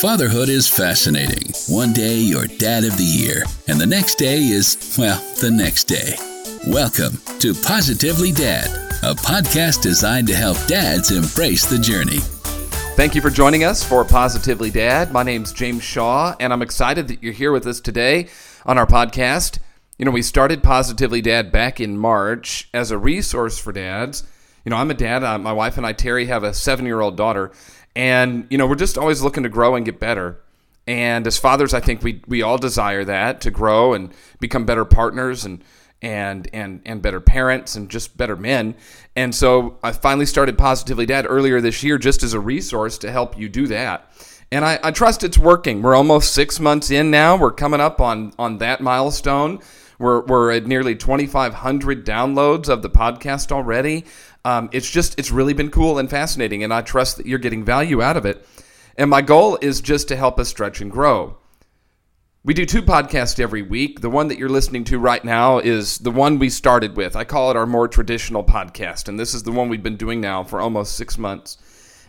Fatherhood is fascinating. One day you're dad of the year, and the next day is, well, the next day. Welcome to Positively Dad, a podcast designed to help dads embrace the journey. Thank you for joining us for Positively Dad. My name's James Shaw, and I'm excited that you're here with us today on our podcast. You know, we started Positively Dad back in March as a resource for dads. You know, I'm a dad. Uh, my wife and I, Terry, have a seven year old daughter. And, you know, we're just always looking to grow and get better. And as fathers, I think we, we all desire that to grow and become better partners and, and, and, and better parents and just better men. And so I finally started Positively Dad earlier this year just as a resource to help you do that. And I, I trust it's working. We're almost six months in now. We're coming up on, on that milestone. We're, we're at nearly 2,500 downloads of the podcast already. Um, it's just, it's really been cool and fascinating, and I trust that you're getting value out of it. And my goal is just to help us stretch and grow. We do two podcasts every week. The one that you're listening to right now is the one we started with. I call it our more traditional podcast, and this is the one we've been doing now for almost six months.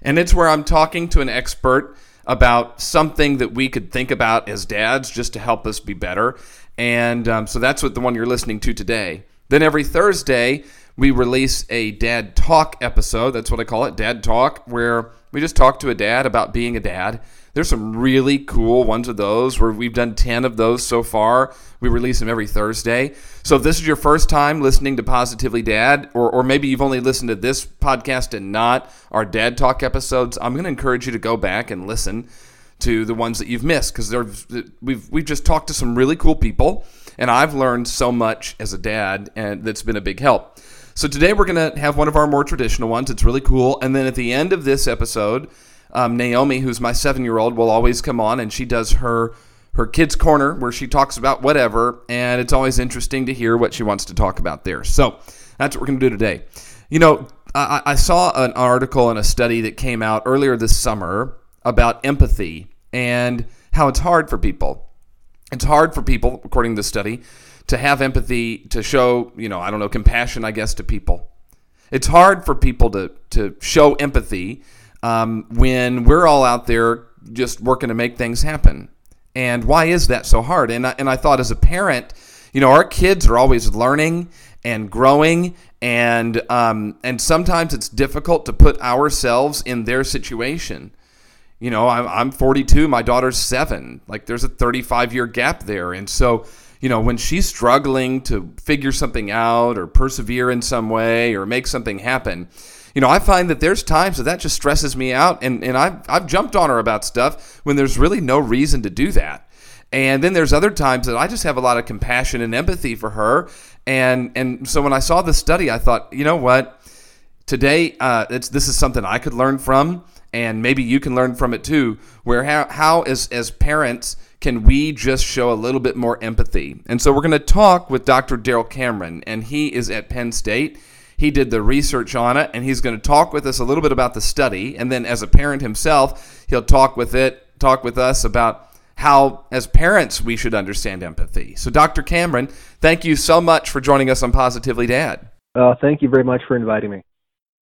And it's where I'm talking to an expert about something that we could think about as dads just to help us be better. And um, so that's what the one you're listening to today. Then every Thursday, we release a dad talk episode. That's what I call it, dad talk, where we just talk to a dad about being a dad. There's some really cool ones of those where we've done 10 of those so far. We release them every Thursday. So if this is your first time listening to Positively Dad, or, or maybe you've only listened to this podcast and not our dad talk episodes, I'm going to encourage you to go back and listen to the ones that you've missed because we've, we've just talked to some really cool people and I've learned so much as a dad and that's been a big help. So today we're going to have one of our more traditional ones. It's really cool. And then at the end of this episode, um, Naomi, who's my seven year old, will always come on and she does her her kids corner where she talks about whatever and it's always interesting to hear what she wants to talk about there so that's what we're going to do today you know I, I, saw an article and a study that came out earlier this summer about empathy and how it's hard for people it's hard for people according to the study to have empathy, to show, you know, I don't know, compassion, I guess, to people. It's hard for people to, to show empathy um, when we're all out there just working to make things happen. And why is that so hard? And I, and I thought as a parent, you know, our kids are always learning and growing, and um, and sometimes it's difficult to put ourselves in their situation. You know, I'm, I'm 42, my daughter's seven. Like, there's a 35 year gap there, and so you know, when she's struggling to figure something out or persevere in some way or make something happen, you know, I find that there's times that that just stresses me out. And, and I've, I've jumped on her about stuff when there's really no reason to do that. And then there's other times that I just have a lot of compassion and empathy for her. And, and so when I saw the study, I thought, you know what? Today, uh, this is something I could learn from, and maybe you can learn from it too. Where how, how as, as parents, can we just show a little bit more empathy? And so we're going to talk with Dr. Daryl Cameron, and he is at Penn State. He did the research on it, and he's going to talk with us a little bit about the study. And then, as a parent himself, he'll talk with it, talk with us about how, as parents, we should understand empathy. So, Dr. Cameron, thank you so much for joining us on Positively Dad. Uh, thank you very much for inviting me.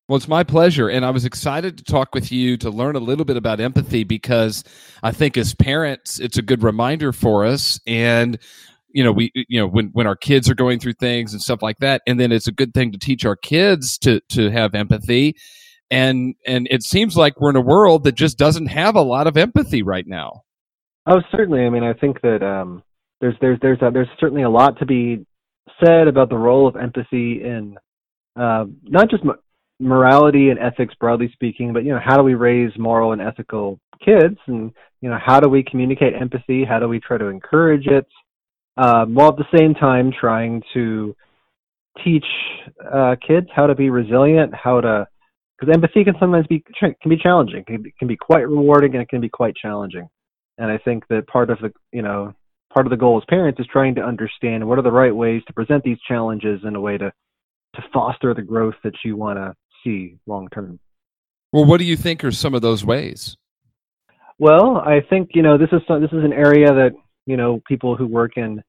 Well, it's my pleasure. And I was excited to talk with you to learn a little bit about empathy because I think as parents, it's a good reminder for us. And, you know, we, you know, when, when our kids are going through things and stuff like that. And then it's a good thing to teach our kids to, to have empathy. And, and it seems like we're in a world that just doesn't have a lot of empathy right now. Oh, certainly. I mean, I think that, um, there's, there's, there's, a, there's certainly a lot to be said about the role of empathy in, uh, not just morality and ethics broadly speaking, but you know, how do we raise moral and ethical kids, and you know, how do we communicate empathy? How do we try to encourage it, um, while at the same time trying to teach uh, kids how to be resilient, how to because empathy can sometimes be can be challenging, can be, can be quite rewarding, and it can be quite challenging. And I think that part of the you know part of the goal as parents is trying to understand what are the right ways to present these challenges in a way to to foster the growth that you want to see long term. Well, what do you think are some of those ways? Well, I think you know this is this is an area that you know people who work in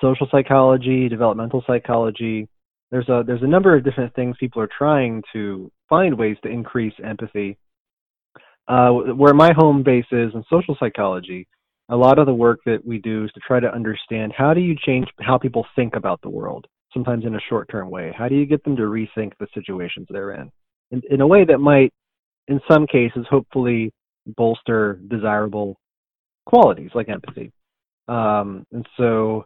social psychology, developmental psychology. There's a there's a number of different things people are trying to find ways to increase empathy. uh, where my home base is in social psychology, a lot of the work that we do is to try to understand how do you change how people think about the world, sometimes in a short term way. How do you get them to rethink the situations they're in? in? In a way that might, in some cases, hopefully bolster desirable qualities like empathy. Um, and so,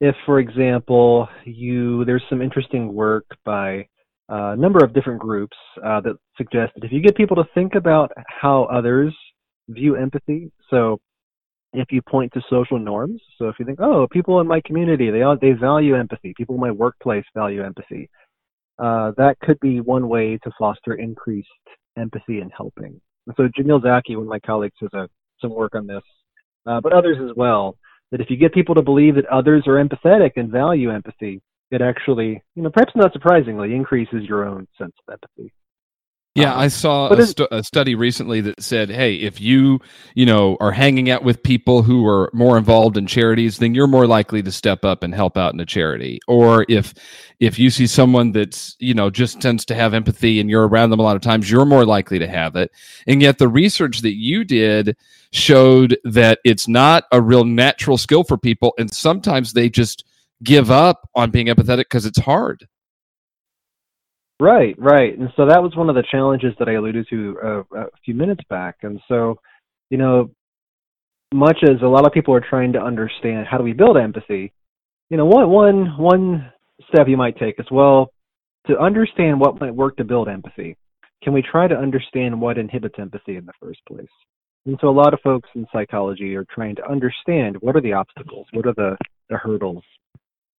if, for example, you there's some interesting work by a number of different groups uh, that suggest that if you get people to think about how others view empathy, so if you point to social norms, so if you think, oh, people in my community they all, they value empathy, people in my workplace value empathy, uh, that could be one way to foster increased empathy and helping. so Jamil Zaki, one of my colleagues, has a, some work on this, uh, but others as well that if you get people to believe that others are empathetic and value empathy, it actually, you know, perhaps not surprisingly, increases your own sense of empathy. Yeah, um, I saw a, stu- a, study recently that said, "Hey, if you, you know, are hanging out with people who are more involved in charities, then you're more likely to step up and help out in a charity. Or if if you see someone that's, you know, just tends to have empathy and you're around them a lot of times, you're more likely to have it. And yet the research that you did showed that it's not a real natural skill for people and sometimes they just give up on being empathetic because it's hard." Right, right. And so that was one of the challenges that I alluded to uh, a few minutes back. And so, you know, much as a lot of people are trying to understand how do we build empathy, you know, one one one step you might take is well to understand what might work to build empathy. Can we try to understand what inhibits empathy in the first place? And so a lot of folks in psychology are trying to understand what are the obstacles, what are the, the hurdles.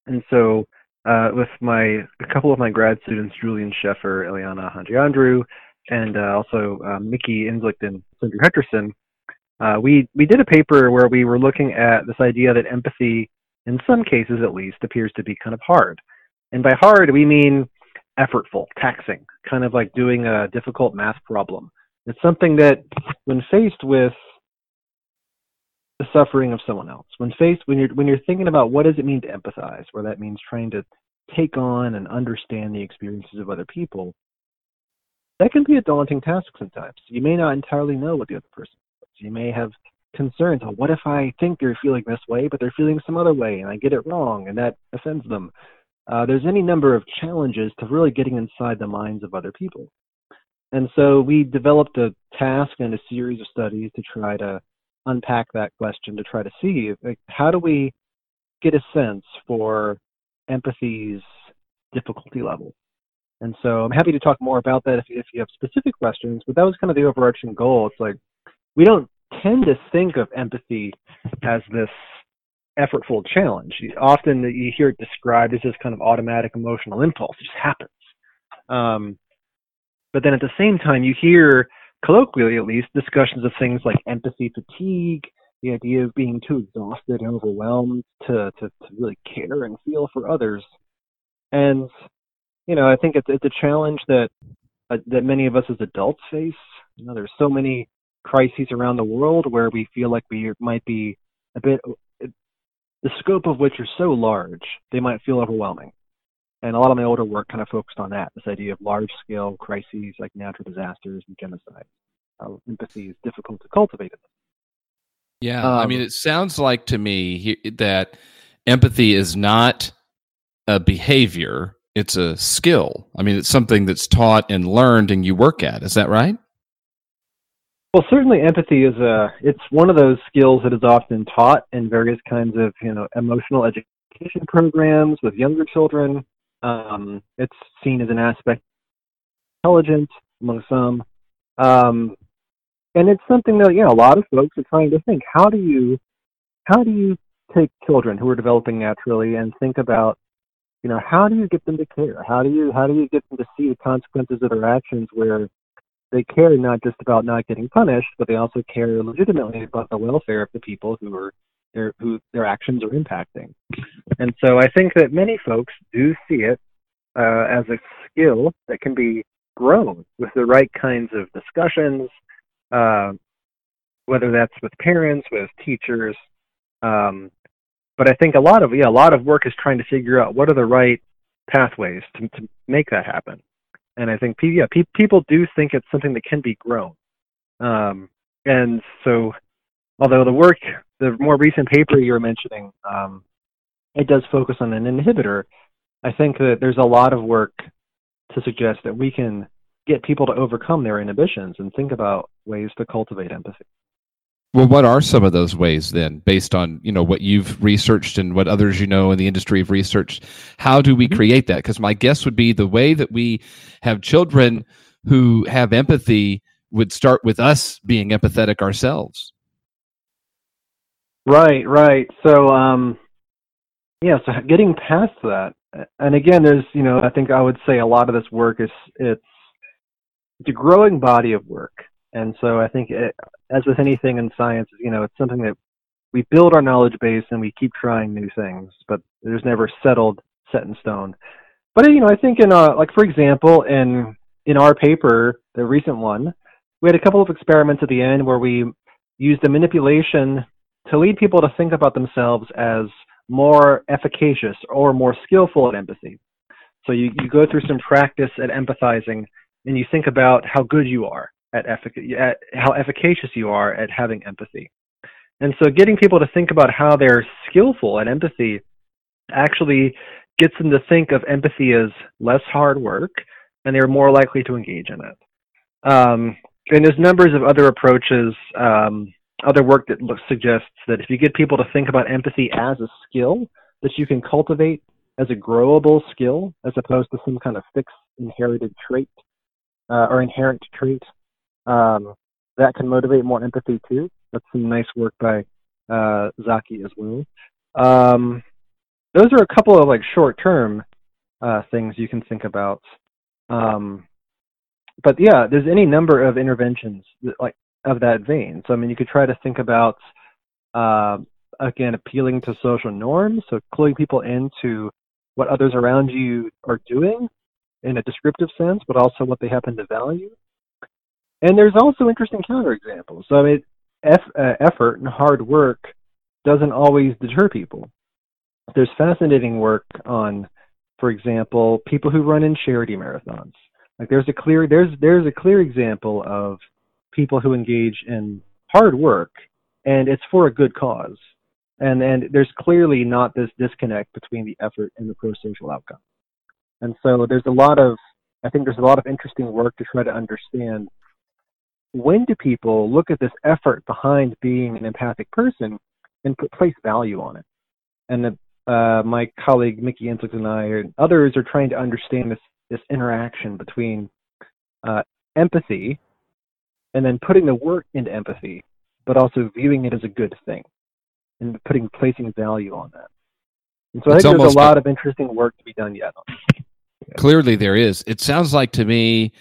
And so uh, with my a couple of my grad students, Julian Scheffer, Eliana Hadjiandreou, and uh, also uh, Mickey Inzlicht and Cendri Hutcherson. Uh, we we did a paper where we were looking at this idea that empathy, in some cases at least, appears to be kind of hard. And by hard, we mean effortful, taxing, kind of like doing a difficult math problem. It's something that, when faced with the suffering of someone else. When faced when you're when you're thinking about what does it mean to empathize, where that means trying to take on and understand the experiences of other people, that can be a daunting task sometimes. You may not entirely know what the other person feels. You may have concerns. Oh, what if I think they're feeling this way, but they're feeling some other way, and I get it wrong, and that offends them. Uh, there's any number of challenges to really getting inside the minds of other people. And so we developed a task and a series of studies to try to unpack that question to try to see like, how do we get a sense for empathy's difficulty level. And so I'm happy to talk more about that if, if you have specific questions, but that was kind of the overarching goal. It's like we don't tend to think of empathy as this effortful challenge. Often you hear it described as this kind of automatic emotional impulse. It just happens. Um, but then at the same time, you hear colloquially at least, discussions of things like empathy fatigue, the idea of being too exhausted and overwhelmed to, to, to really care and feel for others. And, you know, I think it's, it's a challenge that, uh, that many of us as adults face. You know, there's so many crises around the world where we feel like we might be a bit, the scope of which are so large, they might feel overwhelming. And a lot of my older work kind of focused on that, this idea of large scale crises like natural disasters and genocide. How empathy is difficult to cultivate. Yeah, um, I mean, it sounds like to me that empathy is not a behavior, it's a skill. I mean, it's something that's taught and learned and you work at. Is that right? Well, certainly empathy is a it's one of those skills that is often taught in various kinds of, you know, emotional education programs with younger children. Um, it's seen as an aspect intelligent among some. Um, and it's something that, know, a lot of folks are trying to think, how do you how do you take children who are developing naturally and think about, you know, how do you get them to care? How do you how do you get them to see the consequences of their actions where they care not just about not getting punished, but they also care legitimately about the welfare of the people who are their who their actions are impacting. And so I think that many folks do see it uh, as a skill that can be grown with the right kinds of discussions, uh, whether that's with parents, with teachers. Um, but I think a lot of yeah, a lot of work is trying to figure out what are the right pathways to, to make that happen. And I think yeah, pe- people do think it's something that can be grown. Um, and so, although the work, the more recent paper you were mentioning, um, it does focus on an inhibitor, I think that there's a lot of work to suggest that we can get people to overcome their inhibitions and think about ways to cultivate empathy. Well, what are some of those ways then, based on you know what you've researched and what others you know in the industry have researched? How do we mm-hmm. create that? Because my guess would be the way that we have children who have empathy would start with us being empathetic ourselves. Right, right. So, um, yeah, so getting past that, and again, there's, you know, I think I would say a lot of this work is it's it's a growing body of work, and so I think it, as with anything in science, you know, it's something that we build our knowledge base and we keep trying new things, but there's never settled, set in stone. But you know, I think in uh, like for example, in in our paper, the recent one, we had a couple of experiments at the end where we used a manipulation to lead people to think about themselves as more efficacious or more skillful at empathy. So you, you go through some practice at empathizing and you think about how good you are at, effic- at how efficacious you are at having empathy. And so getting people to think about how they're skillful at empathy actually gets them to think of empathy as less hard work and they're more likely to engage in it. Um, and there's numbers of other approaches, um, other work that looks, suggests that if you get people to think about empathy as a skill that you can cultivate as a growable skill, as opposed to some kind of fixed inherited trait uh, or inherent trait, um, that can motivate more empathy too. That's some nice work by uh, Zaki as well. Um, those are a couple of like short-term uh, things you can think about. Um, but yeah, there's any number of interventions that, like of that vein. So I mean, you could try to think about uh, again appealing to social norms, so cluing people into what others around you are doing in a descriptive sense, but also what they happen to value. And there's also interesting counterexamples. So I mean, eff- uh, effort and hard work doesn't always deter people. There's fascinating work on, for example, people who run in charity marathons. Like there's a clear there's there's a clear example of people who engage in hard work and it's for a good cause. And and there's clearly not this disconnect between the effort and the pro-social outcome. And so there's a lot of I think there's a lot of interesting work to try to understand when do people look at this effort behind being an empathic person and put place value on it. And the, uh, my colleague Mickey Inzlicht and I and others are trying to understand this this interaction between uh, empathy and then putting the work into empathy, but also viewing it as a good thing and putting placing value on that. And so it's I think there's a lot of interesting work to be done yet. Clearly, there is. It sounds like to me,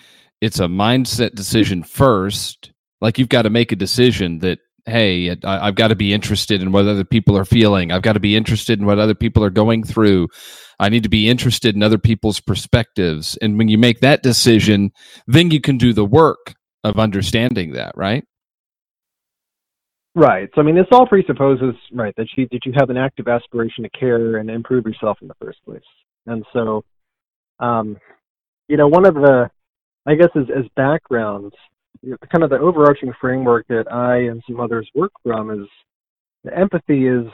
it's a mindset decision first. Like you've got to make a decision that hey, I, have got to be interested in what other people are feeling. I've got to be interested in what other people are going through. I need to be interested in other people's perspectives. And when you make that decision, then you can do the work of understanding that, right? Right. So I mean, this all presupposes right that you that you have an active aspiration to care and improve yourself in the first place. And so, um, you know, one of the, I guess, as as backgrounds, kind of the overarching framework that I and some others work from is the empathy is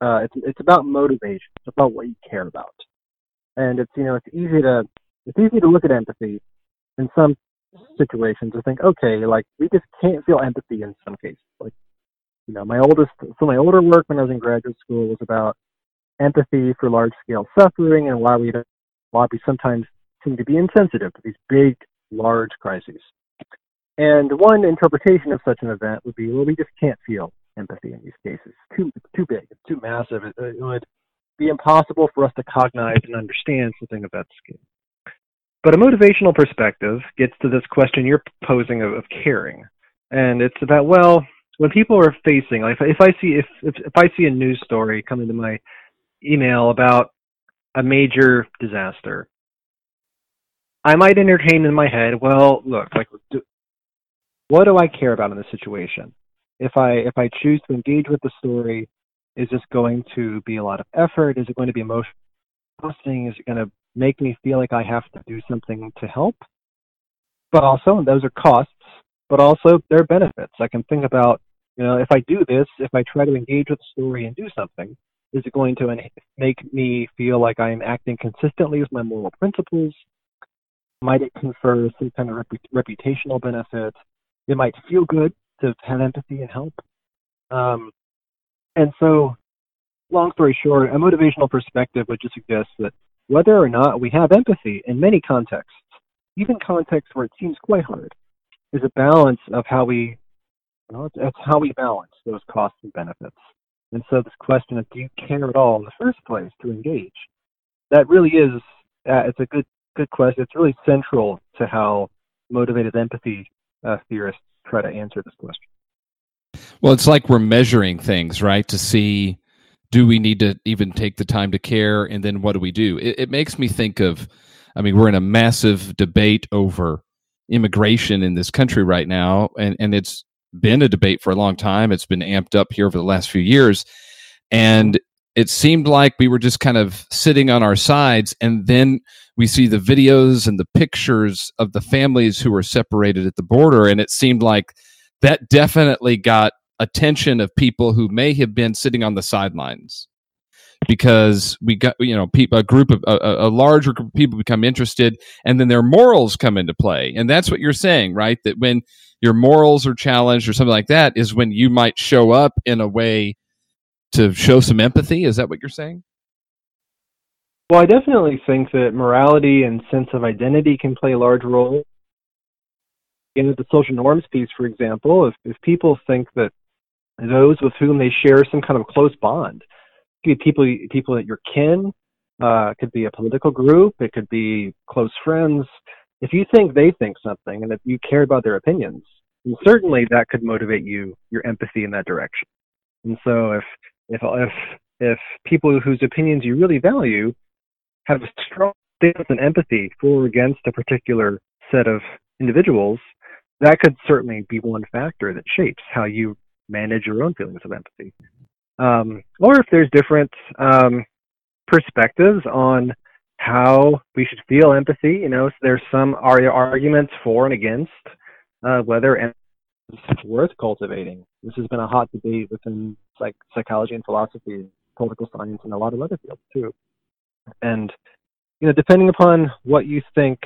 uh, it's it's about motivation. It's about what you care about, and it's you know it's easy to it's easy to look at empathy in some situations and think okay like we just can't feel empathy in some cases like you know my oldest so my older work when I was in graduate school was about empathy for large scale suffering and why we why we sometimes seem to be insensitive to these big large crises and one interpretation of such an event would be, well, we just can't feel empathy in these cases. It's too, too big. It's too massive. It, it would be impossible for us to cognize and understand something of that scale. But a motivational perspective gets to this question you're posing of, of caring, and it's about well, when people are facing, like if, if I see if, if if I see a news story coming to my email about a major disaster, I might entertain in my head, well, look, like what do I care about in this situation? If I if I choose to engage with the story, is this going to be a lot of effort? Is it going to be emotional? Is it going to make me feel like I have to do something to help? But also, those are costs but also there are benefits. I can think about, you know, if I do this, if I try to engage with the story and do something, is it going to make me feel like I am acting consistently with my moral principles? Might it confer some kind of reputational benefit? It might feel good to have empathy and help. Um, and so, long story short, a motivational perspective would just suggest that whether or not we have empathy in many contexts, even contexts where it seems quite hard, is a balance of how we, you know, it's, how we balance those costs and benefits. And so this question of do you care at all in the first place to engage? That really is uh, it's a good good question. It's really central to how motivated empathy uh, theorists try to answer this question. Well, it's like we're measuring things, right? To see do we need to even take the time to care, and then what do we do? It, it makes me think of, I mean, we're in a massive debate over immigration in this country right now, and and it's been a debate for a long time. It's been amped up here over the last few years. And it seemed like we were just kind of sitting on our sides. And then we see the videos and the pictures of the families who were separated at the border. And it seemed like that definitely got attention of people who may have been sitting on the sidelines because we got you know people a group of a, a, larger group of people become interested and then their morals come into play and that's what you're saying right that when your morals are challenged or something like that is when you might show up in a way to show some empathy. Is that what you're saying? Well, I definitely think that morality and sense of identity can play a large role. In the social norms piece, for example, if, if people think that those with whom they share some kind of close bond, it could be people people at your kin, uh, it could be a political group, it could be close friends. If you think they think something and if you care about their opinions, certainly that could motivate you your empathy in that direction. And so if if if if people whose opinions you really value have a strong stance and empathy for or against a particular set of individuals, that could certainly be one factor that shapes how you manage your own feelings of empathy. Um, or if there's different um, perspectives on how we should feel empathy, you know, there's some arguments for and against uh, whether empathy is worth cultivating. This has been a hot debate within like psychology and philosophy, political science, and a lot of other fields too. And you know, depending upon what you think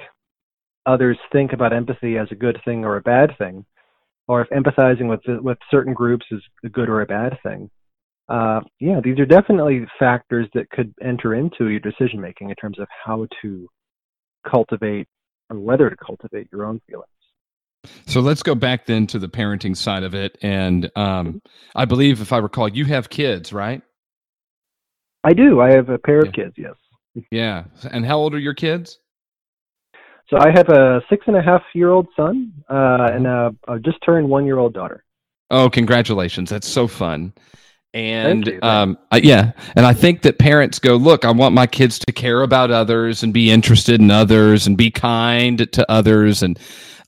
others think about empathy as a good thing or a bad thing, or if empathizing with with certain groups is a good or a bad thing, uh, yeah, these are definitely factors that could enter into your decision making in terms of how to cultivate or whether to cultivate your own feelings. So let's go back then to the parenting side of it. And um, I believe, if I recall, you have kids, right? I do. I have a pair yeah. of kids, yes. Yeah. And how old are your kids? So I have a six and a half year old son uh, and a, a, just turned one year old daughter. Oh, congratulations. That's so fun. And um, I, yeah, and I think that parents go, look, I want my kids to care about others and be interested in others and be kind to others and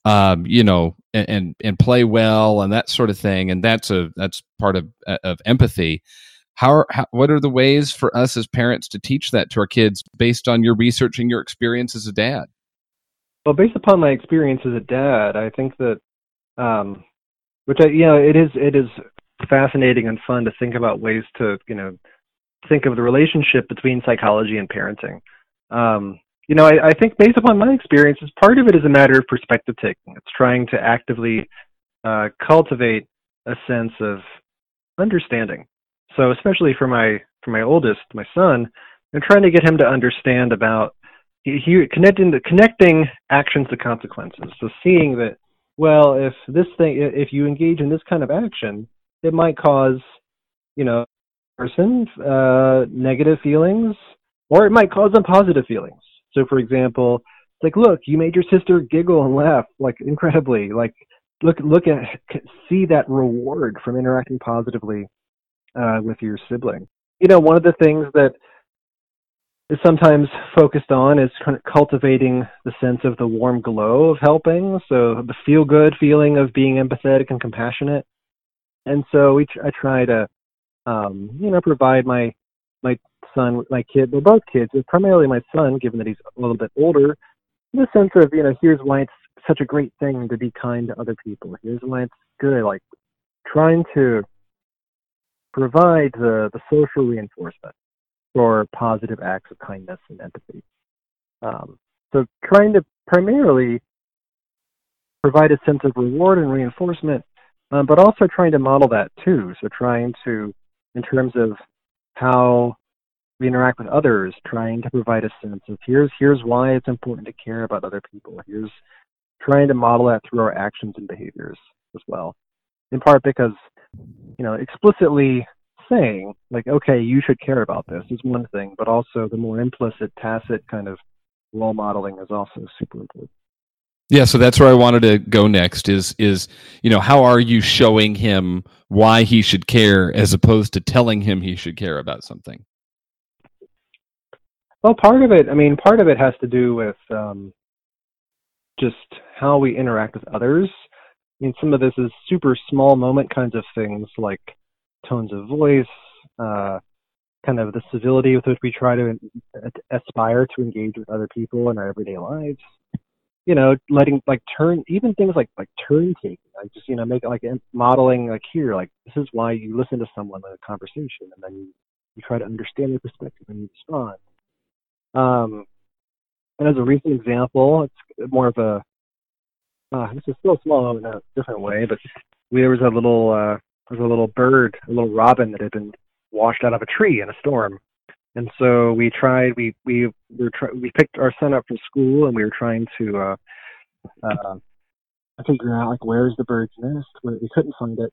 um, you know, and, and, and play well and that sort of thing. And that's a that's part of uh, of empathy. How, are, how what are the ways for us as parents to teach that to our kids based on your research and your experience as a dad? Well, based upon my experience as a dad, I think that, um, which I, you know, it is it is fascinating and fun to think about ways to, you know, think of the relationship between psychology and parenting. Um, you know, I, I think based upon my experiences, part of it is a matter of perspective taking. It's trying to actively uh, cultivate a sense of understanding. So, especially for my for my oldest, my son, I'm trying to get him to understand about he, he connecting the connecting actions to consequences. So, seeing that well, if this thing, if you engage in this kind of action, it might cause, you know, person uh, negative feelings, or it might cause them positive feelings. So, for example, like, look, you made your sister giggle and laugh like incredibly. Like, look, look at, see that reward from interacting positively uh, with your sibling. You know, one of the things that is sometimes focused on is kind of cultivating the sense of the warm glow of helping. So the feel good feeling of being empathetic and compassionate. And so we tr- I try to, um, you know, provide my my son, my kid, they're both kids, but primarily my son, given that he's a little bit older, the sense of, you know, here's why it's such a great thing to be kind to other people. Here's why it's good. Like trying to provide the, the social reinforcement for positive acts of kindness and empathy. Um, so trying to primarily provide a sense of reward and reinforcement, um, but also trying to model that too. So trying to, in terms of how we interact with others, trying to provide a sense of here's here's why it's important to care about other people. Here's trying to model that through our actions and behaviors as well. In part because, you know, explicitly saying like, okay, you should care about this is one thing, but also the more implicit, tacit kind of role modeling is also super important. Yeah, so that's where I wanted to go next is is you know how are you showing him why he should care as opposed to telling him he should care about something? Well, part of it, I mean, part of it has to do with um, just how we interact with others. I mean, some of this is super small moment kinds of things like tones of voice, uh, kind of the civility with which we try to aspire to engage with other people in our everyday lives you know, letting like turn even things like like turn taking. Like just you know, make it like modeling like here, like this is why you listen to someone in a conversation, and then you you try to understand their perspective and you respond. Um, and as a recent example, it's more of a uh, this is still small in a different way, but we, there was a little uh, was a little bird, a little robin that had been washed out of a tree in a storm, and so we tried. We we were try, we picked our son up from school, and we were trying to uh, uh, figure out like where's the bird's nest. We, we couldn't find it,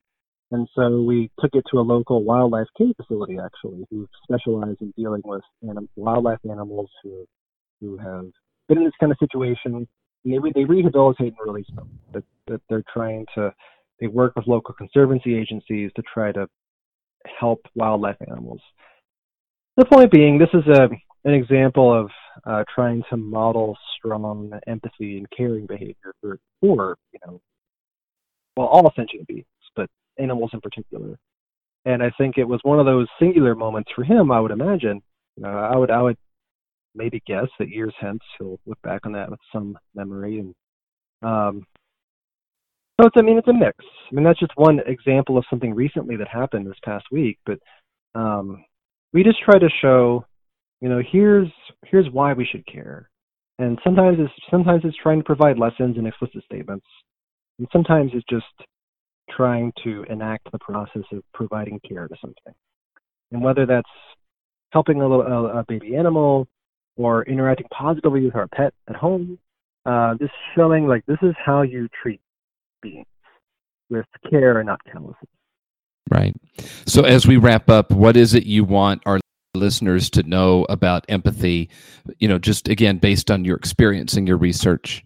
and so we took it to a local wildlife care facility, actually, who specialize in dealing with anim- wildlife animals who who have been in this kind of situation. And they they rehabilitate and release them. That that they're trying to. They work with local conservancy agencies to try to help wildlife animals. The point being, this is a an example of uh, trying to model strong empathy and caring behavior for, for you know, well, all sentient beings, but animals in particular. And I think it was one of those singular moments for him. I would imagine. Uh, I would I would maybe guess that years hence he'll look back on that with some memory and um, so it's I mean it's a mix. I mean that's just one example of something recently that happened this past week, but um, we just try to show, you know, here's here's why we should care. And sometimes it's sometimes it's trying to provide lessons and explicit statements. And sometimes it's just trying to enact the process of providing care to something. And whether that's helping a, little, a, baby animal or interacting positively with our pet at home, uh, just showing like this is how you treat beings with care and not callousness. Right. So, as we wrap up, what is it you want our listeners to know about empathy? You know, just again, based on your experience and your research.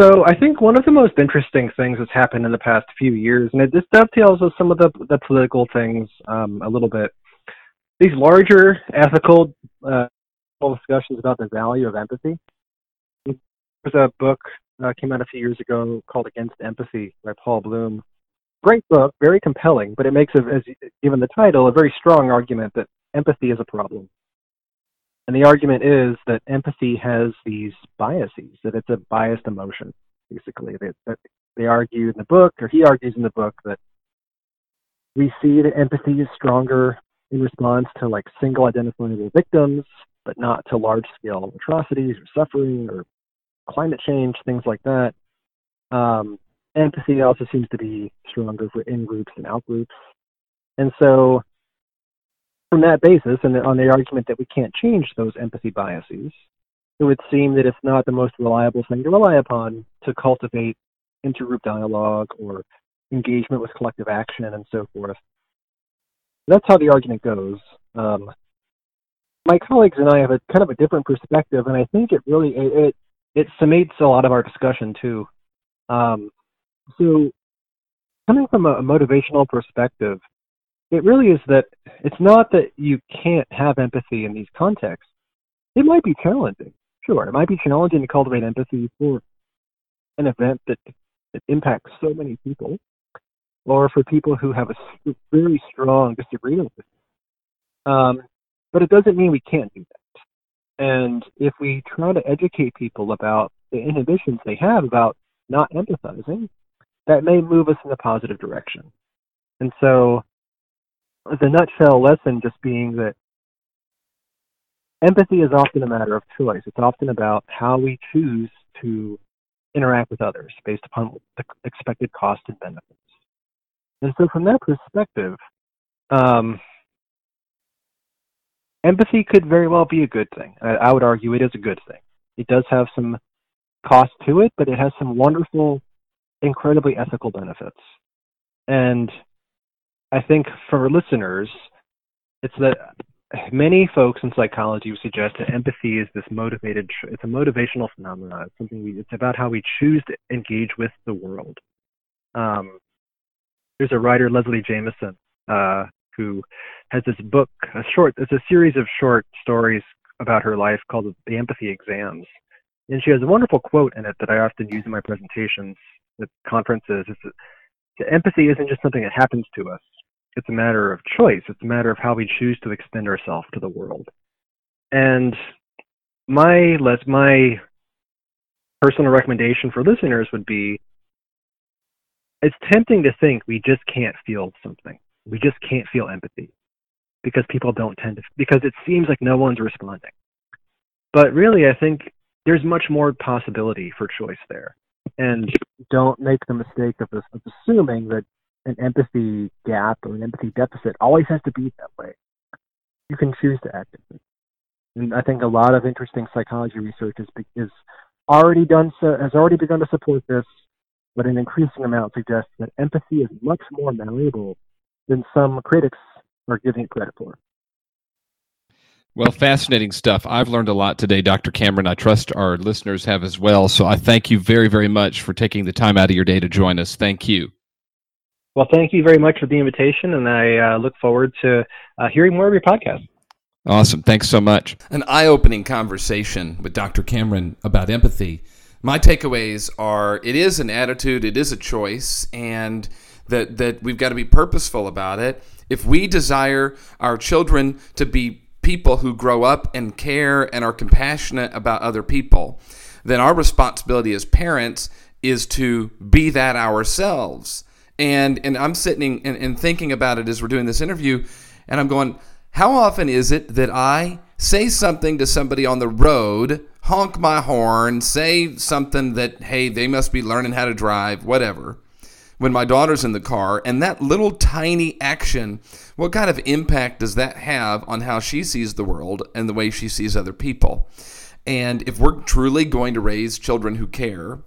So, I think one of the most interesting things that's happened in the past few years, and it just dovetails with some of the, the political things um, a little bit, these larger ethical uh, discussions about the value of empathy. There's a book uh, came out a few years ago called Against Empathy by Paul Bloom great book, very compelling, but it makes, a, as given the title, a very strong argument that empathy is a problem. And the argument is that empathy has these biases, that it's a biased emotion, basically. That, that they argue in the book, or he argues in the book, that we see that empathy is stronger in response to like single identifiable victims, but not to large scale atrocities or suffering or climate change, things like that. Um, empathy also seems to be stronger for in groups and out groups. And so, from that basis, and on the argument that we can't change those empathy biases, it would seem that it's not the most reliable thing to rely upon to cultivate intergroup dialogue or engagement with collective action and so forth. That's how the argument goes. Um, my colleagues and I have a kind of a different perspective, and I think it really it it, it summates a lot of our discussion too. Um, so, coming from a, motivational perspective, it really is that it's not that you can't have empathy in these contexts. It might be challenging, sure. It might be challenging to cultivate empathy for an event that, that impacts so many people, or for people who have a very strong disagreement with you. Um, but it doesn't mean we can't do that. And if we try to educate people about the inhibitions they have about not empathizing that may move us in a positive direction. And so the nutshell lesson just being that empathy is often a matter of choice. It's often about how we choose to interact with others based upon the expected cost and benefits. And so, from that perspective, um, empathy could very well be a good thing. I, I would argue it is a good thing. It does have some cost to it, but it has some wonderful, incredibly ethical benefits. And I think for listeners, it's that many folks in psychology suggest that empathy is this motivated it's a motivational phenomenon it's something we, it's about how we choose to engage with the world um, there's a writer leslie jamison uh, who has this book a short it's a series of short stories about her life called the empathy exams and she has a wonderful quote in it that i often use in my presentations at conferences it's that empathy isn't just something that happens to us it's a matter of choice. It's a matter of how we choose to extend ourselves to the world. And my let my personal recommendation for listeners would be it's tempting to think we just can't feel something. We just can't feel empathy because people don't tend to because it seems like no one's responding. But really I think there's much more possibility for choice there. And don't make the mistake of, of assuming that an empathy gap or an empathy deficit always has to be that way. You can choose to act differently. And I think a lot of interesting psychology research is, is already done so, has already begun to support this, but an increasing amount suggests that empathy is much more malleable than some critics are giving it credit for. Well, fascinating stuff. I've learned a lot today, Dr. Cameron. I trust our listeners have as well. So I thank you very, very much for taking the time out of your day to join us. Thank you. Well, thank you very much for the invitation, and I uh, look forward to uh, hearing more of your podcast. Awesome. Thanks so much. An eye opening conversation with Dr. Cameron about empathy. My takeaways are it is an attitude, it is a choice, and that, that we've got to be purposeful about it. If we desire our children to be people who grow up and care and are compassionate about other people, then our responsibility as parents is to be that ourselves and and I'm sitting and, and thinking about it as we're doing this interview, and I'm going, how often is it that I say something to somebody on the road, honk my horn, say something that, hey, they must be learning how to drive, whatever, when my daughter's in the car, and that little tiny action, what kind of impact does that have on how she sees the world and the way she sees other people? And if we're truly going to raise children who care,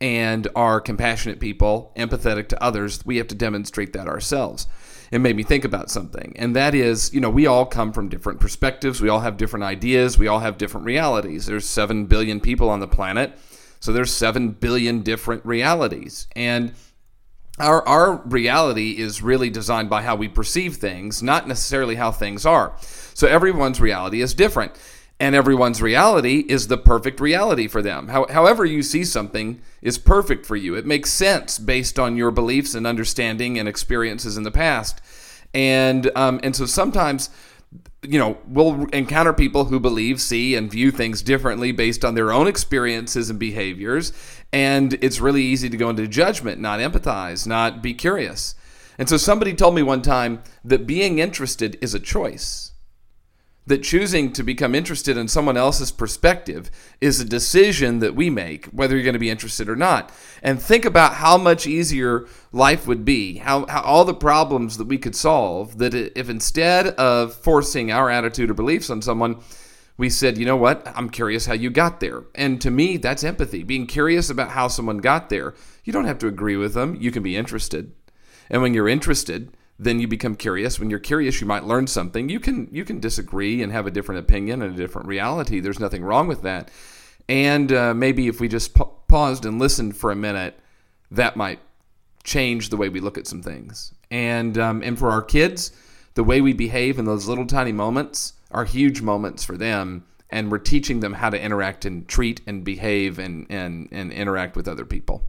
and are compassionate people, empathetic to others, we have to demonstrate that ourselves. It made me think about something, and that is, you know, we all come from different perspectives, we all have different ideas, we all have different realities. There's 7 billion people on the planet, so there's 7 billion different realities. And our, our reality is really designed by how we perceive things, not necessarily how things are. So everyone's reality is different and everyone's reality is the perfect reality for them. How, however, you see something is perfect for you. It makes sense based on your beliefs and understanding and experiences in the past. And um, and so sometimes, you know, we'll encounter people who believe, see, and view things differently based on their own experiences and behaviors. And it's really easy to go into judgment, not empathize, not be curious. And so somebody told me one time that being interested is a choice that choosing to become interested in someone else's perspective is a decision that we make, whether you're going to be interested or not. And think about how much easier life would be, how, how all the problems that we could solve, that if instead of forcing our attitude or beliefs on someone, we said, you know what, I'm curious how you got there. And to me, that's empathy, being curious about how someone got there. You don't have to agree with them, you can be interested. And when you're interested, then you become curious. When you're curious, you might learn something. You can you can disagree and have a different opinion and a different reality. There's nothing wrong with that. And uh, maybe if we just pa- paused and listened for a minute, that might change the way we look at some things. And um, and for our kids, the way we behave in those little tiny moments are huge moments for them. And we're teaching them how to interact and treat and behave and, and, and interact with other people.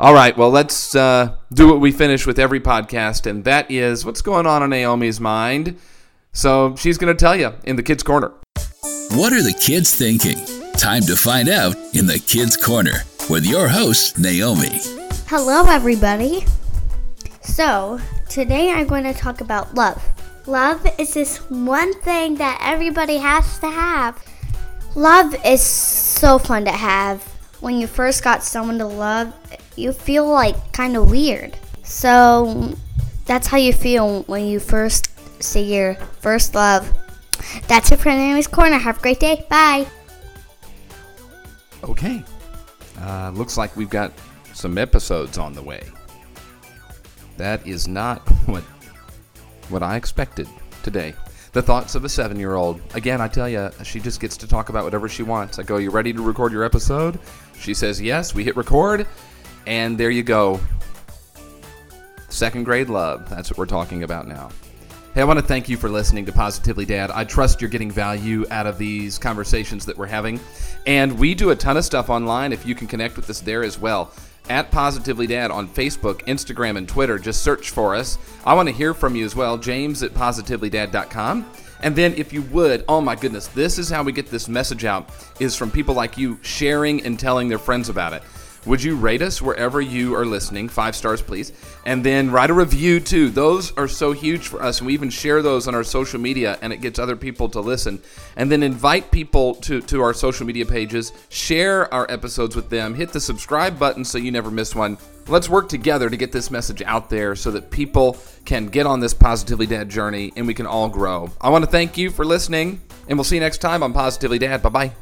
All right, well, let's uh, do what we finish with every podcast, and that is what's going on in Naomi's mind. So she's going to tell you in the Kids Corner. What are the kids thinking? Time to find out in the Kids Corner with your host, Naomi. Hello, everybody. So, today I'm going to talk about love. Love is this one thing that everybody has to have. Love is so fun to have. When you first got someone to love, you feel like kind of weird. So, that's how you feel when you first see your first love. That's it for Naomi's Corner. Have a great day. Bye. Okay. Uh, looks like we've got some episodes on the way. That is not what what I expected today. The thoughts of a seven-year-old. Again, I tell you, she just gets to talk about whatever she wants. I go, "You ready to record your episode?" She says, "Yes." We hit record, and there you go. Second grade love. That's what we're talking about now. Hey, I want to thank you for listening to Positively Dad. I trust you're getting value out of these conversations that we're having. And we do a ton of stuff online if you can connect with us there as well. At Positively Dad on Facebook, Instagram, and Twitter. Just search for us. I want to hear from you as well. James at positivelydad.com. And then if you would, oh my goodness, this is how we get this message out is from people like you sharing and telling their friends about it. Would you rate us wherever you are listening? Five stars, please. And then write a review too. Those are so huge for us. We even share those on our social media and it gets other people to listen. And then invite people to, to our social media pages. Share our episodes with them. Hit the subscribe button so you never miss one. Let's work together to get this message out there so that people can get on this Positively Dad journey and we can all grow. I want to thank you for listening, and we'll see you next time on Positively Dad. Bye bye.